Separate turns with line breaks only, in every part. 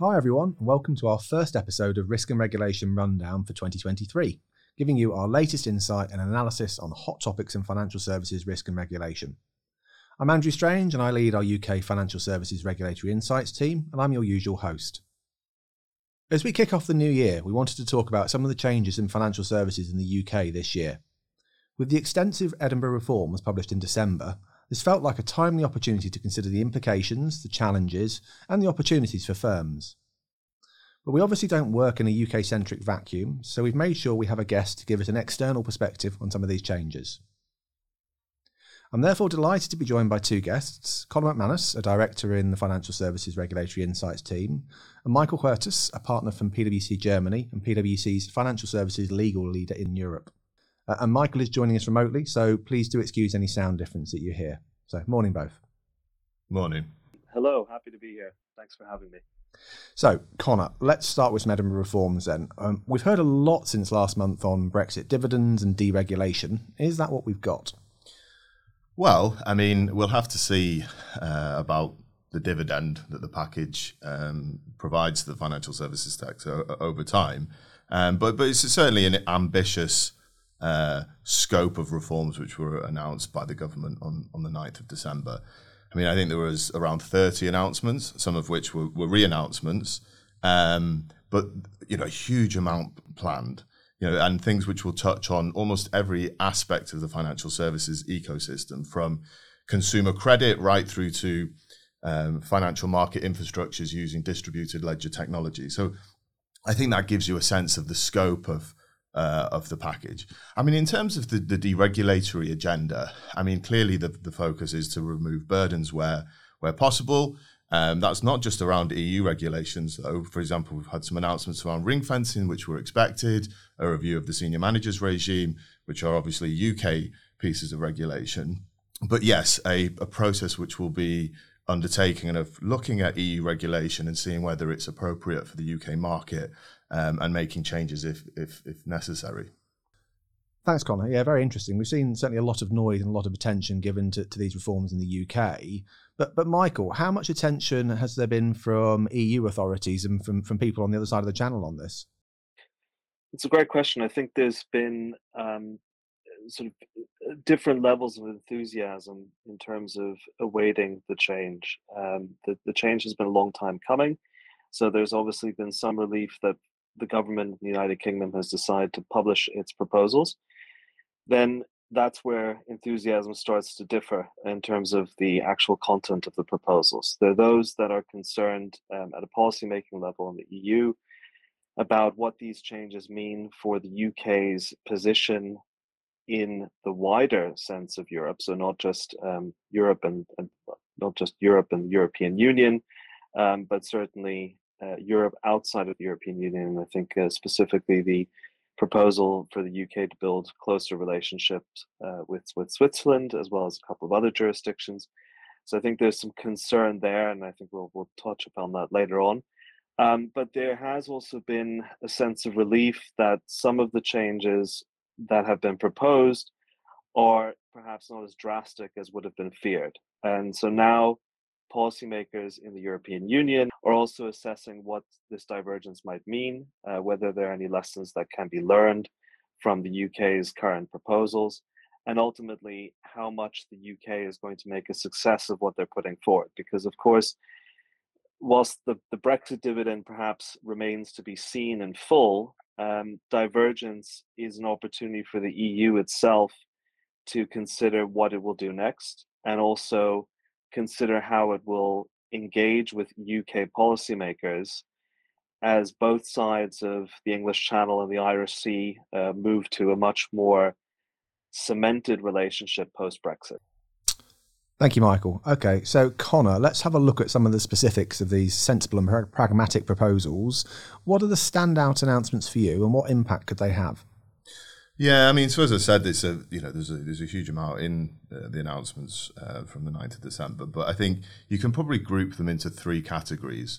Hi, everyone, and welcome to our first episode of Risk and Regulation Rundown for 2023, giving you our latest insight and analysis on hot topics in financial services risk and regulation. I'm Andrew Strange, and I lead our UK Financial Services Regulatory Insights team, and I'm your usual host. As we kick off the new year, we wanted to talk about some of the changes in financial services in the UK this year. With the extensive Edinburgh reforms published in December, this felt like a timely opportunity to consider the implications, the challenges, and the opportunities for firms. But we obviously don't work in a UK centric vacuum, so we've made sure we have a guest to give us an external perspective on some of these changes. I'm therefore delighted to be joined by two guests Conor McManus, a director in the Financial Services Regulatory Insights team, and Michael Huertas, a partner from PwC Germany and PwC's Financial Services Legal Leader in Europe. Uh, and Michael is joining us remotely, so please do excuse any sound difference that you hear. So, morning both.
Morning.
Hello, happy to be here. Thanks for having me.
So, Conor, let's start with some Edinburgh reforms then. Um, we've heard a lot since last month on Brexit dividends and deregulation. Is that what we've got?
Well, I mean, we'll have to see uh, about the dividend that the package um, provides to the financial services sector over time. Um, but, but it's certainly an ambitious uh, scope of reforms which were announced by the government on, on the 9th of December. I mean, I think there was around 30 announcements, some of which were, were re-announcements, um, but, you know, a huge amount planned you know, and things which will touch on almost every aspect of the financial services ecosystem, from consumer credit right through to um, financial market infrastructures using distributed ledger technology. So, I think that gives you a sense of the scope of uh, of the package. I mean, in terms of the, the deregulatory agenda, I mean, clearly the, the focus is to remove burdens where where possible. Um, that's not just around EU regulations, though. For example, we've had some announcements around ring fencing, which were expected, a review of the senior managers regime, which are obviously UK pieces of regulation. But yes, a, a process which will be undertaking and of looking at EU regulation and seeing whether it's appropriate for the UK market um, and making changes if, if, if necessary.
Thanks, Conor. Yeah, very interesting. We've seen certainly a lot of noise and a lot of attention given to, to these reforms in the UK. But, but Michael, how much attention has there been from EU authorities and from, from people on the other side of the channel on this?
It's a great question. I think there's been um, sort of uh, different levels of enthusiasm in terms of awaiting the change. Um, the, the change has been a long time coming. So there's obviously been some relief that the government in the United Kingdom has decided to publish its proposals. Then that's where enthusiasm starts to differ in terms of the actual content of the proposals. There are those that are concerned um, at a policymaking level in the EU about what these changes mean for the UK's position in the wider sense of Europe. So not just um, Europe and, and, not just Europe and the European Union, um, but certainly uh, Europe outside of the European Union. I think uh, specifically the proposal for the UK to build closer relationships uh, with with Switzerland as well as a couple of other jurisdictions. So I think there's some concern there, and I think we'll we'll touch upon that later on. Um, but there has also been a sense of relief that some of the changes that have been proposed are perhaps not as drastic as would have been feared. And so now policymakers in the European Union are also assessing what this divergence might mean, uh, whether there are any lessons that can be learned from the UK's current proposals, and ultimately how much the UK is going to make a success of what they're putting forward. Because, of course, whilst the, the Brexit dividend perhaps remains to be seen in full, um, divergence is an opportunity for the EU itself to consider what it will do next and also consider how it will engage with UK policymakers as both sides of the English Channel and the Irish Sea uh, move to a much more cemented relationship post Brexit.
Thank you, Michael. Okay, so Conor, let's have a look at some of the specifics of these sensible and pragmatic proposals. What are the standout announcements for you, and what impact could they have?
Yeah, I mean, so as I said, there's a you know there's a there's a huge amount in uh, the announcements uh, from the 9th of December, but I think you can probably group them into three categories.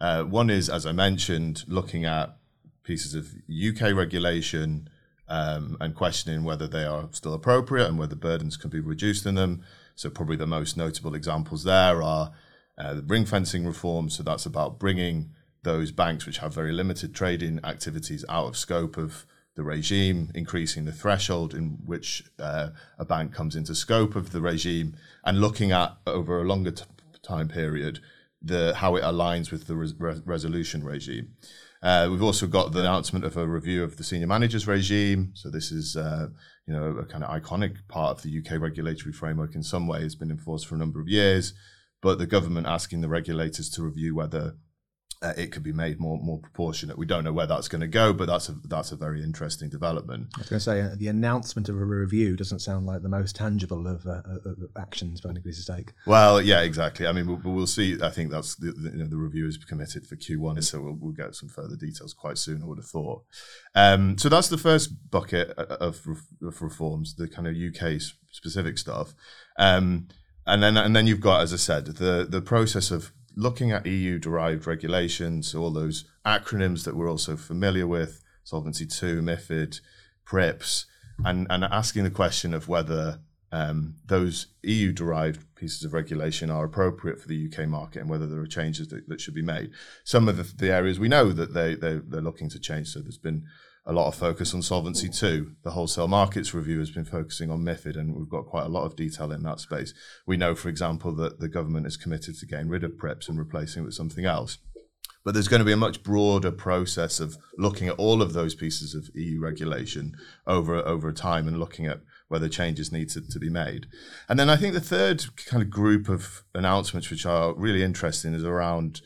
Uh, one is, as I mentioned, looking at pieces of UK regulation um, and questioning whether they are still appropriate and whether burdens can be reduced in them. So probably the most notable examples there are uh, the ring fencing reform. So that's about bringing those banks which have very limited trading activities out of scope of the regime, increasing the threshold in which uh, a bank comes into scope of the regime, and looking at over a longer t- time period the how it aligns with the res- resolution regime. Uh, we've also got the announcement of a review of the senior managers regime. So this is, uh, you know, a kind of iconic part of the UK regulatory framework in some way. It's been enforced for a number of years, but the government asking the regulators to review whether uh, it could be made more more proportionate. We don't know where that's going to go, but that's a that's a very interesting development.
I was going to say uh, the announcement of a review doesn't sound like the most tangible of, uh, of actions for anybody to take.
Well, yeah, exactly. I mean, we'll, we'll see. I think that's the, the, you know, the review is committed for Q1, so we'll, we'll get some further details quite soon. I would have thought. Um, so that's the first bucket uh, of, of reforms, the kind of UK specific stuff. Um, and then and then you've got, as I said, the the process of looking at EU derived regulations, all those acronyms that we're also familiar with Solvency II, MIFID, PRIIPs, and, and asking the question of whether um, those EU derived pieces of regulation are appropriate for the UK market and whether there are changes that, that should be made. Some of the, the areas we know that they, they, they're looking to change. So there's been a lot of focus on Solvency II. The wholesale markets review has been focusing on MIFID, and we've got quite a lot of detail in that space. We know, for example, that the government is committed to getting rid of PRIIPs and replacing it with something else. But there's going to be a much broader process of looking at all of those pieces of EU regulation over over time and looking at whether changes need to, to be made. And then I think the third kind of group of announcements which are really interesting is around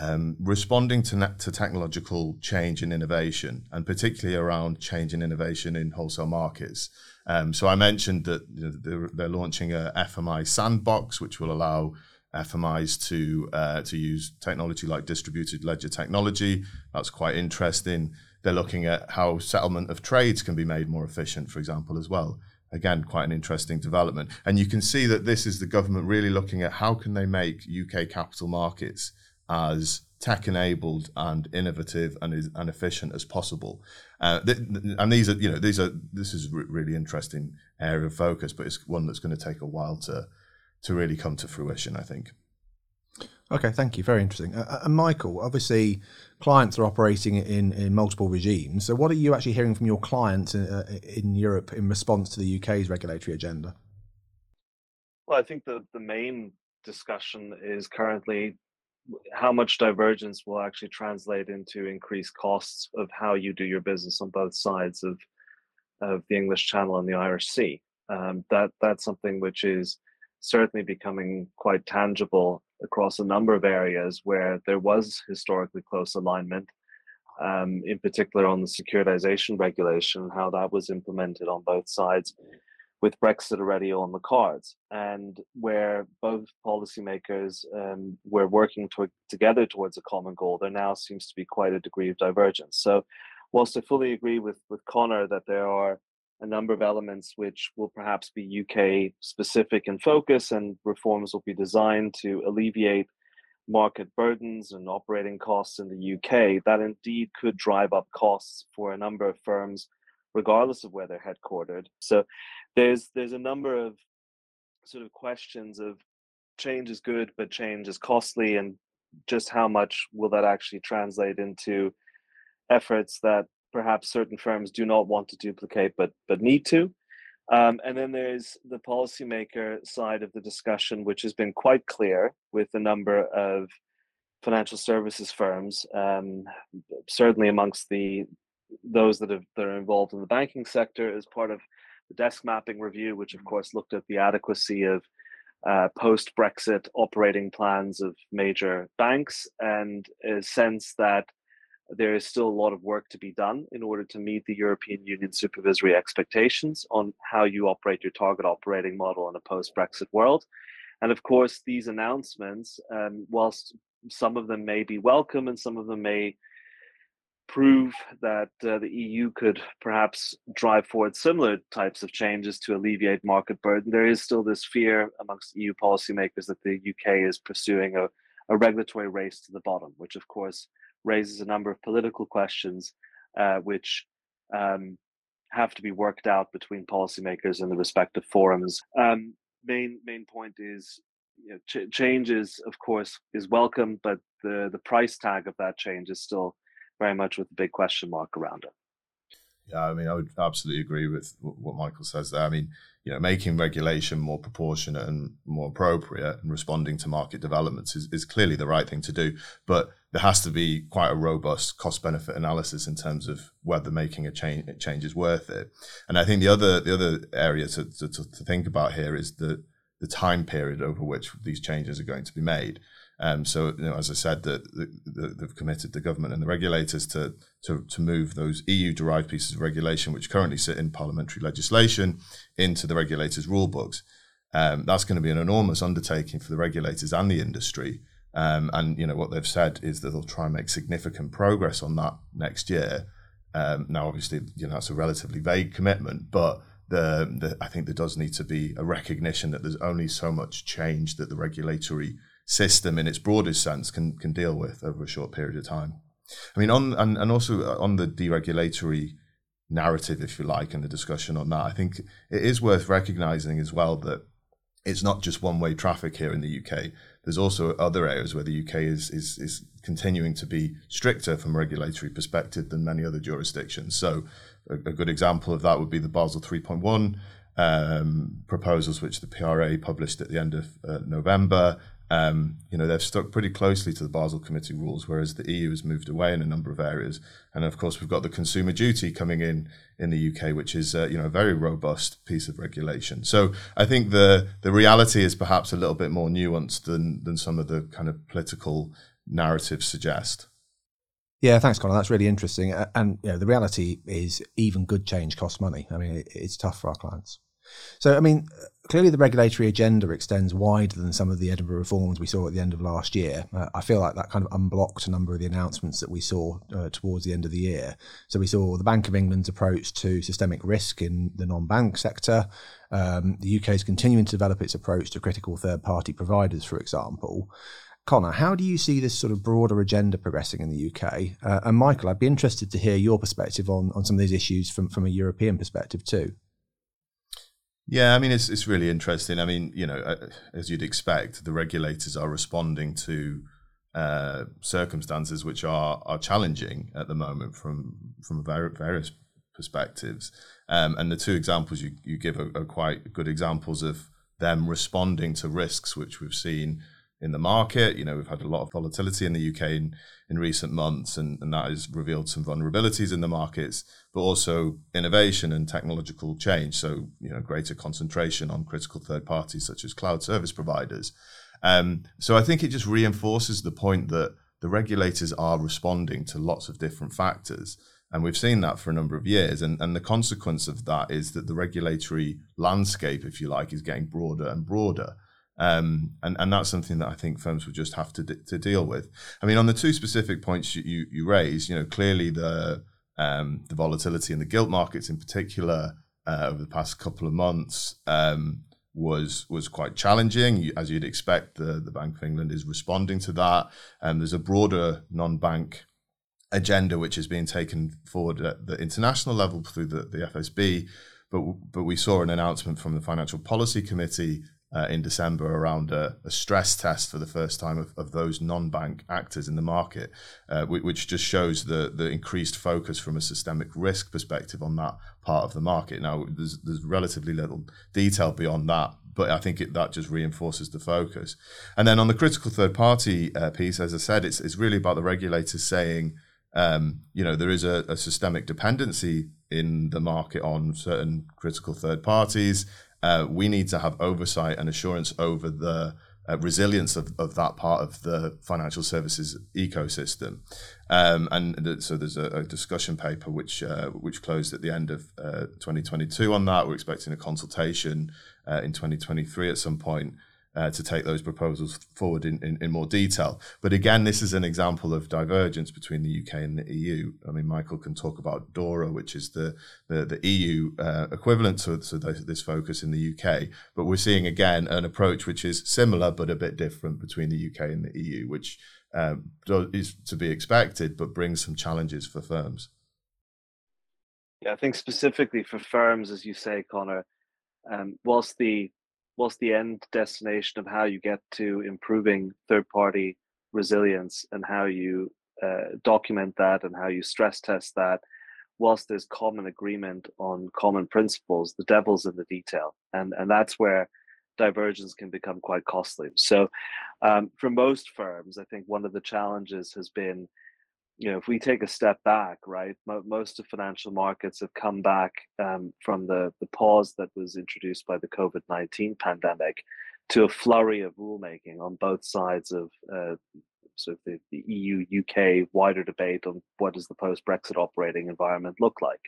um, responding to, to technological change and innovation, and particularly around change and innovation in wholesale markets. Um, so I mentioned that they're, they're, launching a FMI sandbox, which will allow FMIs to uh, to use technology like distributed ledger technology. That's quite interesting. They're looking at how settlement of trades can be made more efficient, for example, as well. Again, quite an interesting development. And you can see that this is the government really looking at how can they make UK capital markets as tech enabled and innovative and as and efficient as possible. Uh, th- and these are, you know, these are this is a really interesting area of focus, but it's one that's going to take a while to to really come to fruition. I think.
Okay, thank you. Very interesting. Uh, uh and Michael, obviously, clients are operating in, in multiple regimes. So, what are you actually hearing from your clients in, uh, in Europe in response to the UK's regulatory agenda?
Well, I think the, the main discussion is currently how much divergence will actually translate into increased costs of how you do your business on both sides of of the English Channel and the Irish Sea. Um, that that's something which is certainly becoming quite tangible across a number of areas where there was historically close alignment, um, in particular on the securitization regulation, how that was implemented on both sides with Brexit already on the cards, and where both policymakers um, were working to, together towards a common goal, there now seems to be quite a degree of divergence. So, whilst I fully agree with with Conor that there are a number of elements which will perhaps be UK specific in focus, and reforms will be designed to alleviate market burdens and operating costs in the UK, that indeed could drive up costs for a number of firms regardless of where they're headquartered. So there's there's a number of sort of questions of change is good, but change is costly, and just how much will that actually translate into efforts that perhaps certain firms do not want to duplicate, but but need to. Um, and then there's the policymaker side of the discussion, which has been quite clear with a number of financial services firms, um, certainly amongst the those that, have, that are involved in the banking sector as part of the desk mapping review, which of course looked at the adequacy of uh, post Brexit operating plans of major banks and a sense that there is still a lot of work to be done in order to meet the European Union supervisory expectations on how you operate your target operating model in a post Brexit world. And of course, these announcements, um, whilst some of them may be welcome and some of them may prove that uh, the EU could perhaps drive forward similar types of changes to alleviate market burden, there is still this fear amongst EU policymakers that the UK is pursuing a, a regulatory race to the bottom, which of course raises a number of political questions uh, which um, have to be worked out between policymakers in the respective forums. Um, main main point is you know, ch- changes, of course, is welcome, but the the price tag of that change is still very much with a big question mark around it.
Yeah, I mean, I would absolutely agree with what Michael says there. I mean, you know, making regulation more proportionate and more appropriate and responding to market developments is, is clearly the right thing to do. But there has to be quite a robust cost benefit analysis in terms of whether making a change, change is worth it. And I think the other the other area to, to, to think about here is the the time period over which these changes are going to be made. Um, so, you know, as I said, the, the, they've committed the government and the regulators to, to, to move those EU-derived pieces of regulation, which currently sit in parliamentary legislation, into the regulators' rule books. Um, that's going to be an enormous undertaking for the regulators and the industry. Um, and you know what they've said is that they'll try and make significant progress on that next year. Um, now, obviously, you know that's a relatively vague commitment, but the, the, I think there does need to be a recognition that there's only so much change that the regulatory system in its broadest sense can can deal with over a short period of time. I mean, on and, and also on the deregulatory narrative, if you like, and the discussion on that, I think it is worth recognizing as well that it's not just one way traffic here in the UK. There's also other areas where the UK is, is, is continuing to be stricter from a regulatory perspective than many other jurisdictions. So, a, a good example of that would be the Basel 3.1 um, proposals, which the PRA published at the end of uh, November, um, you know, they've stuck pretty closely to the Basel Committee rules, whereas the EU has moved away in a number of areas. And of course, we've got the consumer duty coming in in the UK, which is uh, you know a very robust piece of regulation. So I think the the reality is perhaps a little bit more nuanced than than some of the kind of political narratives suggest.
Yeah, thanks, Conor. That's really interesting. And you know, the reality is, even good change costs money. I mean, it's tough for our clients. So, I mean, clearly the regulatory agenda extends wider than some of the Edinburgh reforms we saw at the end of last year. Uh, I feel like that kind of unblocked a number of the announcements that we saw uh, towards the end of the year. So, we saw the Bank of England's approach to systemic risk in the non bank sector. Um, the UK is continuing to develop its approach to critical third party providers, for example. Conor, how do you see this sort of broader agenda progressing in the UK? Uh, and Michael, I'd be interested to hear your perspective on, on some of these issues from, from a European perspective too.
Yeah, I mean it's it's really interesting. I mean, you know, uh, as you'd expect, the regulators are responding to uh, circumstances which are are challenging at the moment from from various perspectives. Um, and the two examples you you give are, are, quite good examples of them responding to risks which we've seen in the market. You know, we've had a lot of volatility in the UK in, in recent months, and, and that has revealed some vulnerabilities in the markets, but also innovation and technological change. So, you know, greater concentration on critical third parties such as cloud service providers. Um, so I think it just reinforces the point that the regulators are responding to lots of different factors. And we've seen that for a number of years. And, and the consequence of that is that the regulatory landscape, if you like, is getting broader and broader. Um, and, and that's something that I think firms will just have to, to deal with. I mean, on the two specific points you, you, you raise, you know, clearly the, um, the volatility in the gilt markets in particular uh, over the past couple of months um, was was quite challenging. As you'd expect, the, the Bank of England is responding to that. Um, there's a broader non-bank agenda which is being taken forward at the international level through the, the FSB. But, but we saw an announcement from the Financial Policy Committee uh, in December around a, a, stress test for the first time of, of those non-bank actors in the market, uh, which just shows the the increased focus from a systemic risk perspective on that part of the market. Now, there's there's relatively little detail beyond that, but I think it, that just reinforces the focus. And then on the critical third party uh, piece, as I said, it's it's really about the regulators saying. Um, you know, there is a, a systemic dependency in the market on certain critical third parties uh, we need to have oversight and assurance over the uh, resilience of, of that part of the financial services ecosystem. Um, and th- so there's a, a, discussion paper which uh, which closed at the end of uh, 2022 on that. We're expecting a consultation uh, in 2023 at some point uh, to take those proposals forward in, in, in, more detail. But again, this is an example of divergence between the UK and the EU. I mean, Michael can talk about DORA, which is the, the, the EU uh, equivalent to, to this focus in the UK. But we're seeing again an approach which is similar but a bit different between the UK and the EU, which um, is to be expected but brings some challenges for firms.
Yeah, I think specifically for firms, as you say, Conor, um, whilst the what's the end destination of how you get to improving third party resilience and how you uh, document that and how you stress test that whilst there's common agreement on common principles the devil's in the detail. And and that's where divergence can become quite costly. So um, for most firms i think one of the challenges has been you know if we take a step back right most of financial markets have come back um, from the the pause that was introduced by the covid-19 pandemic to a flurry of rulemaking on both sides of uh, sort of the, the EU UK wider debate on what does the post Brexit operating environment look like.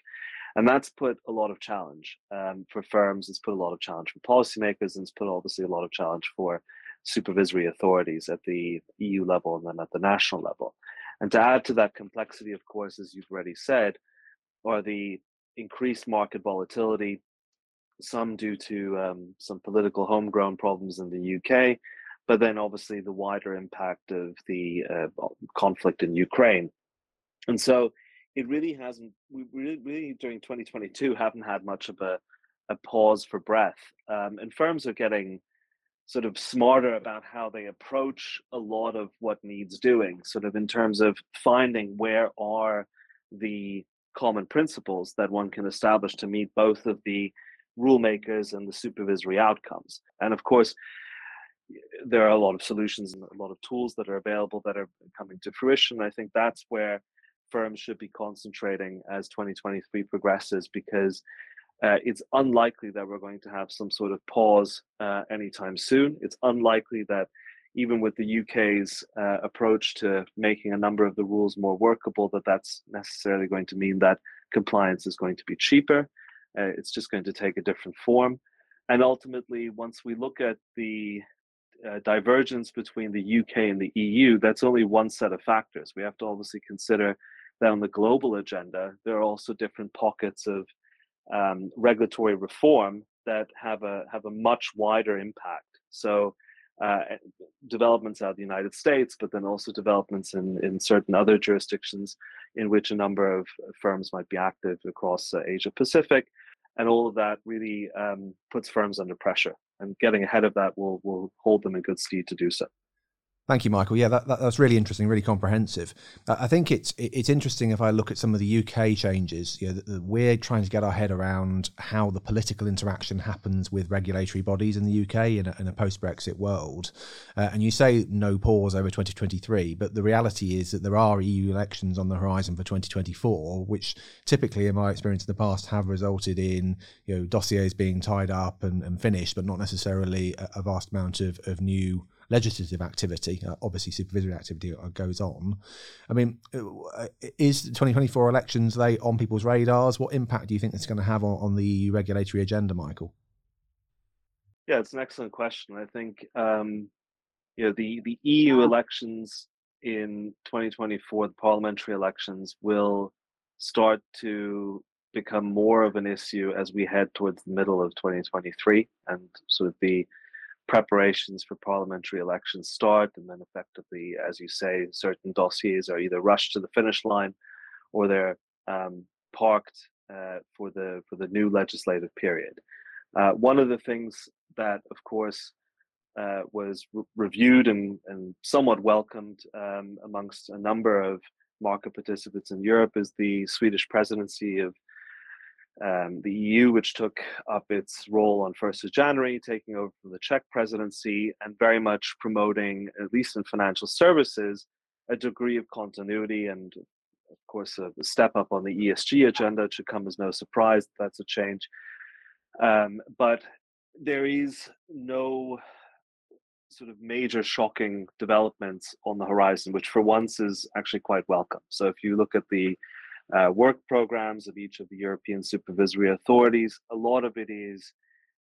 And that's put a lot of challenge um, for firms, it's put a lot of challenge for policymakers, and it's put obviously a lot of challenge for supervisory authorities at the EU level and then at the national level. And to add to that complexity, of course, as you've already said, are the increased market volatility, some due to um, some political homegrown problems in the UK, but then obviously the wider impact of the uh, conflict in Ukraine. And so it really hasn't, we really, really during 2022 haven't had much of a, a pause for breath. Um, and firms are getting sort of smarter about how they approach a lot of what needs doing, sort of in terms of finding where are the common principles that one can establish to meet both of the rule makers and the supervisory outcomes. And of course, there are a lot of solutions and a lot of tools that are available that are coming to fruition. I think that's where firms should be concentrating as 2023 progresses because uh, it's unlikely that we're going to have some sort of pause uh, anytime soon. It's unlikely that even with the UK's uh, approach to making a number of the rules more workable, that that's necessarily going to mean that compliance is going to be cheaper. Uh, it's just going to take a different form. And ultimately, once we look at the uh, divergence between the UK and the EU, that's only one set of factors. We have to obviously consider that on the global agenda, there are also different pockets of um, regulatory reform that have a have a much wider impact. So. Uh, developments out of the United States, but then also developments in, in certain other jurisdictions in which a number of firms might be active across uh, Asia Pacific. And all of that really um, puts firms under pressure and getting ahead of that will will hold them in good stead to do so.
Thank you, Michael. Yeah, that, that, that's really interesting, really comprehensive. I think it's it's interesting if I look at some of the UK changes. You know, we're trying to get our head around how the political interaction happens with regulatory bodies in the UK in a, in a post-Brexit world. Uh, and you say no pause over 2023, but the reality is that there are EU elections on the horizon for 2024, which typically, in my experience in the past, have resulted in you know dossiers being tied up and, and finished, but not necessarily a, a vast amount of, of new legislative activity, uh, obviously supervisory activity uh, goes on. I mean, uh, is 2024 elections they on people's radars? What impact do you think it's going to have on, on the regulatory agenda, Michael?
Yeah, it's an excellent question. I think um, you know the the EU elections in 2024, the parliamentary elections will start to become more of an issue as we head towards the middle of 2023 and sort of the preparations for parliamentary elections start, and then effectively, as you say, certain dossiers are either rushed to the finish line or they're um, parked uh, for the for the new legislative period. Uh, one of the things that, of course, uh, was re- reviewed and, and somewhat welcomed um, amongst a number of market participants in Europe is the Swedish presidency of um, the EU, which took up its role on 1st of January, taking over from the Czech presidency, and very much promoting, at least in financial services, a degree of continuity and, of course, a, step up on the ESG agenda. It should come as no surprise that that's a change. Um, but there is no sort of major shocking developments on the horizon, which for once is actually quite welcome. So if you look at the uh, work programs of each of the European supervisory authorities. A lot of it is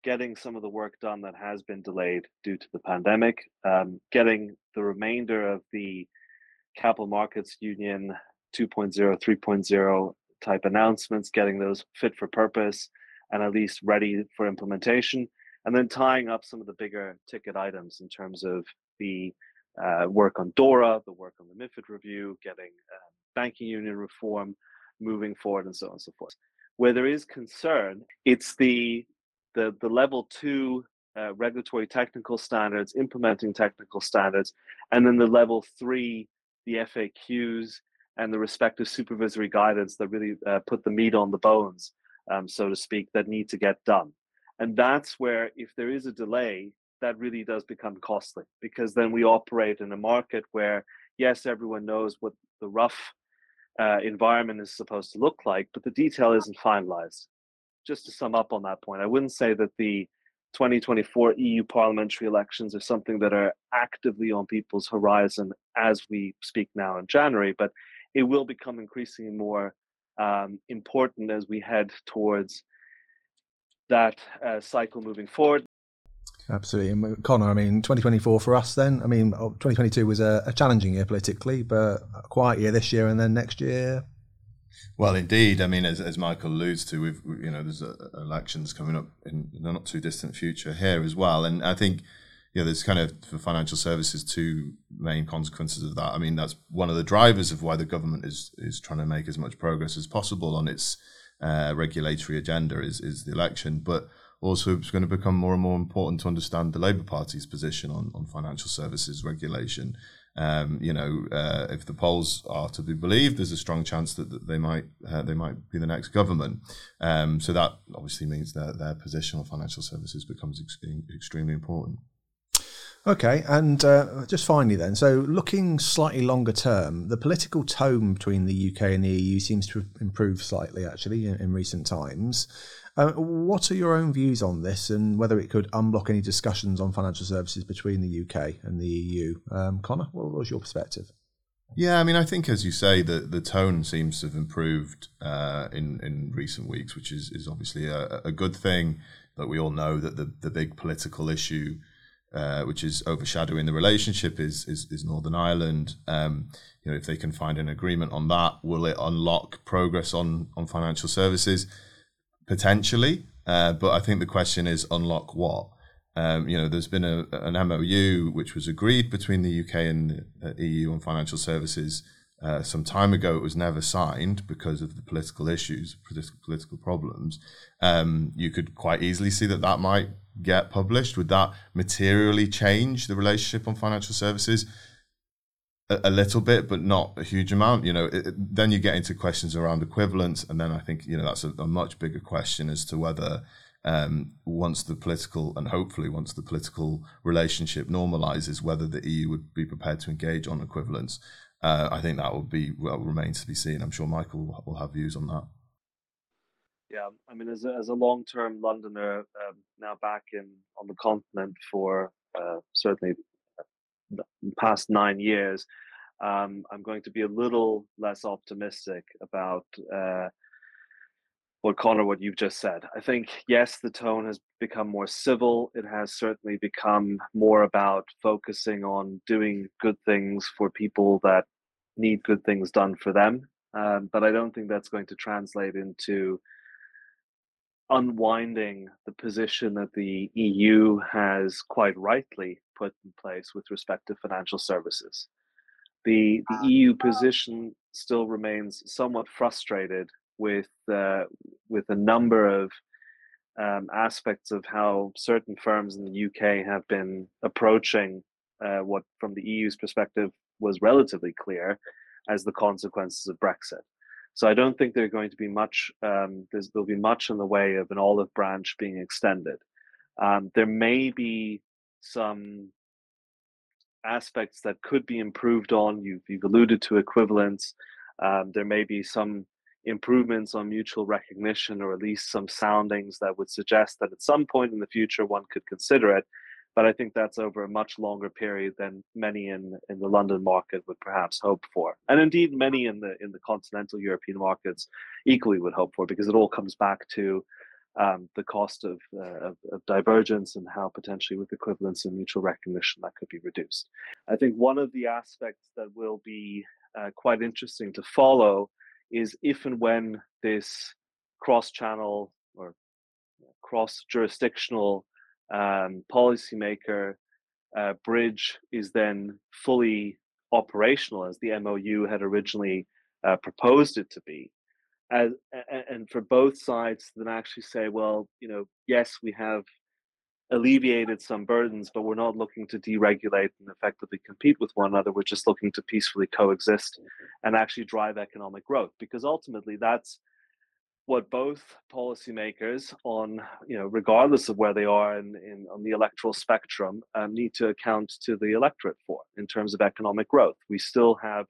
getting some of the work done that has been delayed due to the pandemic, um, getting the remainder of the capital markets union 2.0, 3.0 type announcements, getting those fit for purpose and at least ready for implementation, and then tying up some of the bigger ticket items in terms of the uh, work on DORA, the work on the MIFID review, getting uh, banking union reform, moving forward and so on and so forth. Where there is concern, it's the the the level two uh, regulatory technical standards, implementing technical standards, and then the level three, the FAQs and the respective supervisory guidance that really uh, put the meat on the bones, um, so to speak, that need to get done. And that's where, if there is a delay, that really does become costly because then we operate in a market where, yes, everyone knows what the rough uh, environment is supposed to look like, but the detail isn't finalized. Just to sum up on that point, I wouldn't say that the 2024 EU parliamentary elections are something that are actively on people's horizon as we speak now in January, but it will become increasingly more um, important as we head towards that uh, cycle moving forward.
Absolutely. And Conor, I mean, 2024 for us then, I mean, 2022 was a, a, challenging year politically, but a quiet year this year and then next year.
Well, indeed. I mean, as, as Michael alludes to, we've, you know, there's a, elections coming up in the not too distant future here as well. And I think, you know, there's kind of for financial services two main consequences of that. I mean, that's one of the drivers of why the government is is trying to make as much progress as possible on its uh, regulatory agenda is is the election, but also it's going to become more and more important to understand the Labour Party's position on, on financial services regulation. Um, you know, uh, if the polls are to be believed, there's a strong chance that, that they might uh, they might be the next government. Um, so that obviously means that their position on financial services becomes ex- extremely important.
Okay, and uh, just finally, then, so looking slightly longer term, the political tone between the UK and the EU seems to have improved slightly, actually, in, in recent times. Uh, what are your own views on this, and whether it could unblock any discussions on financial services between the UK and the EU? Um, Conor, what was your perspective?
Yeah, I mean, I think as you say, the the tone seems to have improved uh, in in recent weeks, which is is obviously a, a good thing. But we all know that the the big political issue uh, which is overshadowing the relationship, is is, is Northern Ireland. Um, you know, if they can find an agreement on that, will it unlock progress on on financial services? Potentially, uh, but I think the question is unlock what. Um, you know, there's been a, an MOU which was agreed between the UK and the EU on financial services uh, some time ago. It was never signed because of the political issues, political problems. Um, you could quite easily see that that might get published? Would that materially change the relationship on financial services? A, little bit, but not a huge amount. You know, it, then you get into questions around equivalence, and then I think you know that's a, a much bigger question as to whether um, once the political and hopefully once the political relationship normalizes, whether the EU would be prepared to engage on equivalence. Uh, I think that will be well remains to be seen. I'm sure Michael will, will have views on that.
Yeah, I mean, as a, as a long term Londoner, um, now back in on the continent for uh, certainly the past nine years, um, I'm going to be a little less optimistic about uh, what Conor, what you've just said. I think yes, the tone has become more civil. It has certainly become more about focusing on doing good things for people that need good things done for them. Um, but I don't think that's going to translate into unwinding the position that the EU has quite rightly put in place with respect to financial services. The, the EU position still remains somewhat frustrated with uh, with a number of um, aspects of how certain firms in the UK have been approaching uh, what, from the EU's perspective, was relatively clear as the consequences of Brexit. So I don't think there's going to be much. Um, there'll be much in the way of an olive branch being extended. Um, there may be some aspects that could be improved on. You've, you've alluded to equivalence. Um, there may be some improvements on mutual recognition, or at least some soundings that would suggest that at some point in the future one could consider it but I think that's over a much longer period than many in, in the London market would perhaps hope for, and indeed many in the in the continental European markets equally would hope for, because it all comes back to um, the cost of, uh, of, of divergence and how potentially with equivalence and mutual recognition that could be reduced. I think one of the aspects that will be uh, quite interesting to follow is if and when this cross-channel or cross-jurisdictional um, policymaker uh, bridge is then fully operational as the MOU had originally uh, proposed it to be. As, and for both sides, to then actually say, well, you know, yes, we have alleviated some burdens, but we're not looking to deregulate and effectively compete with one another. We're just looking to peacefully coexist and actually drive economic growth because ultimately that's what both policymakers on you know regardless of where they are in, in on the electoral spectrum um, need to account to the electorate for in terms of economic growth we still have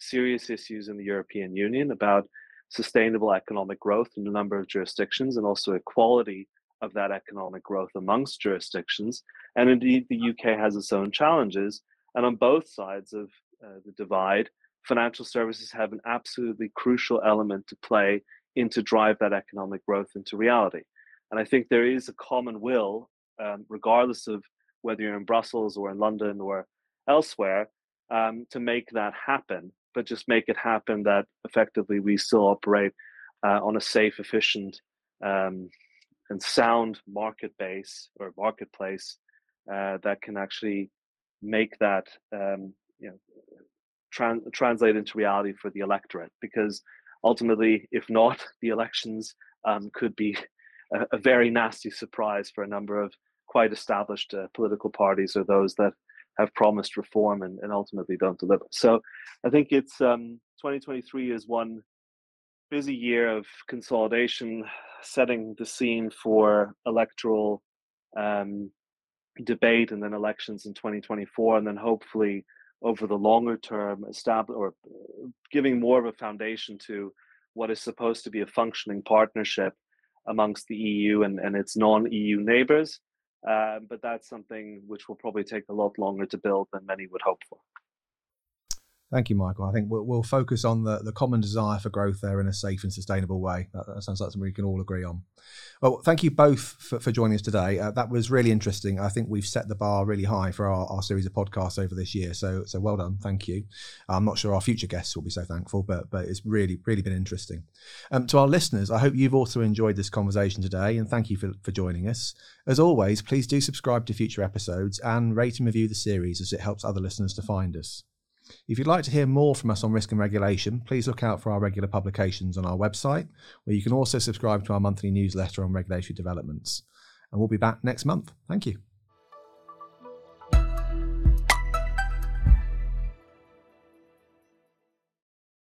serious issues in the european union about sustainable economic growth in a number of jurisdictions and also equality of that economic growth amongst jurisdictions. And indeed, the UK has its own challenges. And on both sides of uh, the divide, financial services have an absolutely crucial element to play in to drive that economic growth into reality. And I think there is a common will, um, regardless of whether you're in Brussels or in London or elsewhere, um, to make that happen, but just make it happen that effectively we still operate uh, on a safe, efficient, um, and sound market base or marketplace uh, that can actually make that um, you know tran- translate into reality for the electorate because ultimately if not the elections um, could be a, a, very nasty surprise for a number of quite established uh, political parties or those that have promised reform and, and ultimately don't deliver. So i think it's um, 2023 is one busy year of consolidation setting the scene for electoral um, debate and then elections in 2024, and then hopefully over the longer term, establish or uh, giving more of a foundation to what is supposed to be a functioning partnership amongst the EU and, and its non-EU neighbors. Uh, but that's something which will probably take a lot longer to build than many would hope for.
Thank you, Michael. I think we'll, we'll, focus on the, the common desire for growth there in a safe and sustainable way. That, that sounds like something we can all agree on. Well, thank you both for, for joining us today. Uh, that was really interesting. I think we've set the bar really high for our, our series of podcasts over this year. So, so well done. Thank you. I'm not sure our future guests will be so thankful, but but it's really really been interesting. Um, to our listeners, I hope you've also enjoyed this conversation today, and thank you for, for joining us. As always, please do subscribe to future episodes and rate and review the series as it helps other listeners to find us. If you'd like to hear more from us on risk and regulation, please look out for our regular publications on our website, where you can also subscribe to our monthly newsletter on regulatory developments. And we'll be back next month. Thank you.